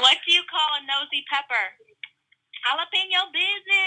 What do you call a nosy pepper? Jalapeno business.